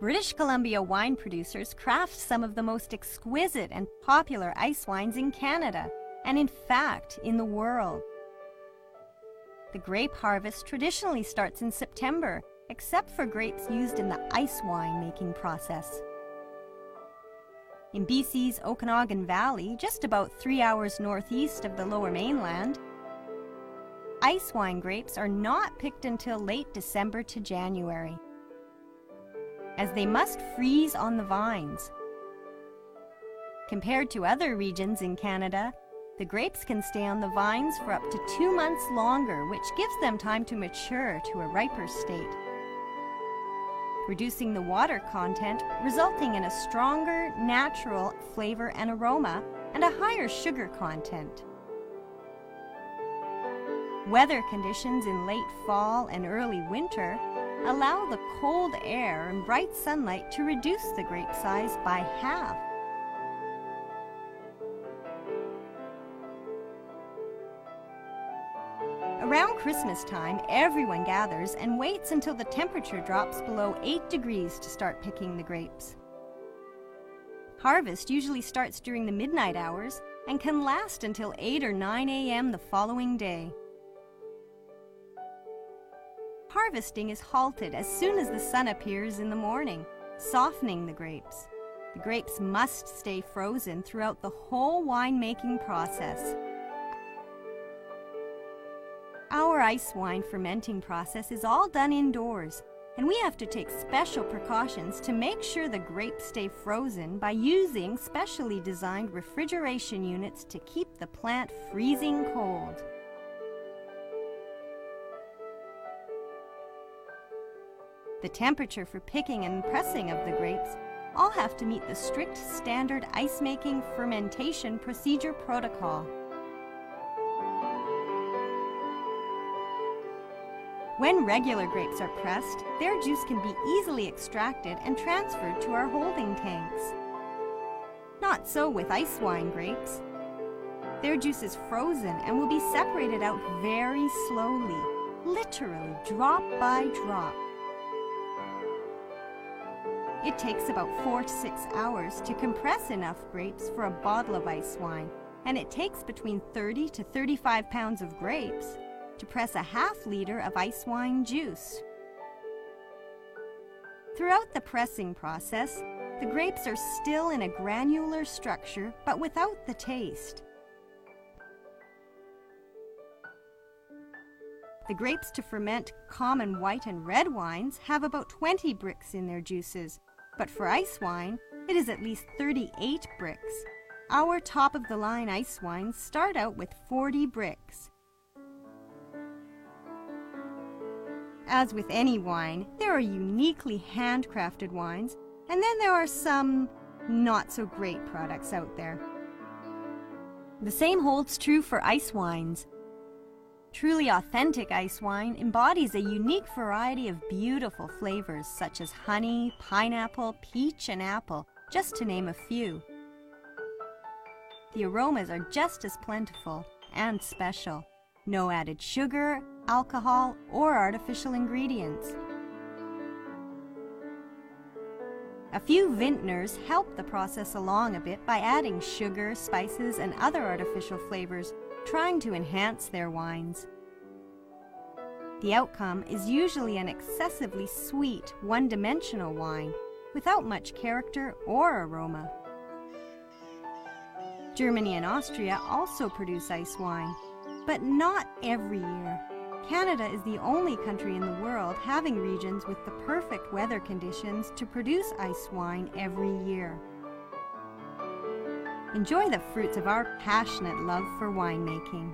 British Columbia wine producers craft some of the most exquisite and popular ice wines in Canada, and in fact, in the world. The grape harvest traditionally starts in September, except for grapes used in the ice wine making process. In BC's Okanagan Valley, just about three hours northeast of the lower mainland, ice wine grapes are not picked until late December to January, as they must freeze on the vines. Compared to other regions in Canada, the grapes can stay on the vines for up to two months longer, which gives them time to mature to a riper state reducing the water content, resulting in a stronger, natural flavor and aroma, and a higher sugar content. Weather conditions in late fall and early winter allow the cold air and bright sunlight to reduce the grape size by half. Around Christmas time, everyone gathers and waits until the temperature drops below 8 degrees to start picking the grapes. Harvest usually starts during the midnight hours and can last until 8 or 9 a.m. the following day. Harvesting is halted as soon as the sun appears in the morning, softening the grapes. The grapes must stay frozen throughout the whole winemaking process. Our ice wine fermenting process is all done indoors, and we have to take special precautions to make sure the grapes stay frozen by using specially designed refrigeration units to keep the plant freezing cold. The temperature for picking and pressing of the grapes all have to meet the strict standard ice making fermentation procedure protocol. When regular grapes are pressed, their juice can be easily extracted and transferred to our holding tanks. Not so with ice wine grapes. Their juice is frozen and will be separated out very slowly, literally drop by drop. It takes about four to six hours to compress enough grapes for a bottle of ice wine, and it takes between 30 to 35 pounds of grapes to press a half liter of ice wine juice. Throughout the pressing process, the grapes are still in a granular structure but without the taste. The grapes to ferment common white and red wines have about 20 Brix in their juices, but for ice wine, it is at least 38 Brix. Our top of the line ice wines start out with 40 Brix. As with any wine, there are uniquely handcrafted wines, and then there are some not so great products out there. The same holds true for ice wines. Truly authentic ice wine embodies a unique variety of beautiful flavors such as honey, pineapple, peach, and apple, just to name a few. The aromas are just as plentiful and special. No added sugar, alcohol, or artificial ingredients. A few vintners help the process along a bit by adding sugar, spices, and other artificial flavors, trying to enhance their wines. The outcome is usually an excessively sweet, one-dimensional wine, without much character or aroma. Germany and Austria also produce ice wine, but not every year. Canada is the only country in the world having regions with the perfect weather conditions to produce ice wine every year. Enjoy the fruits of our passionate love for winemaking.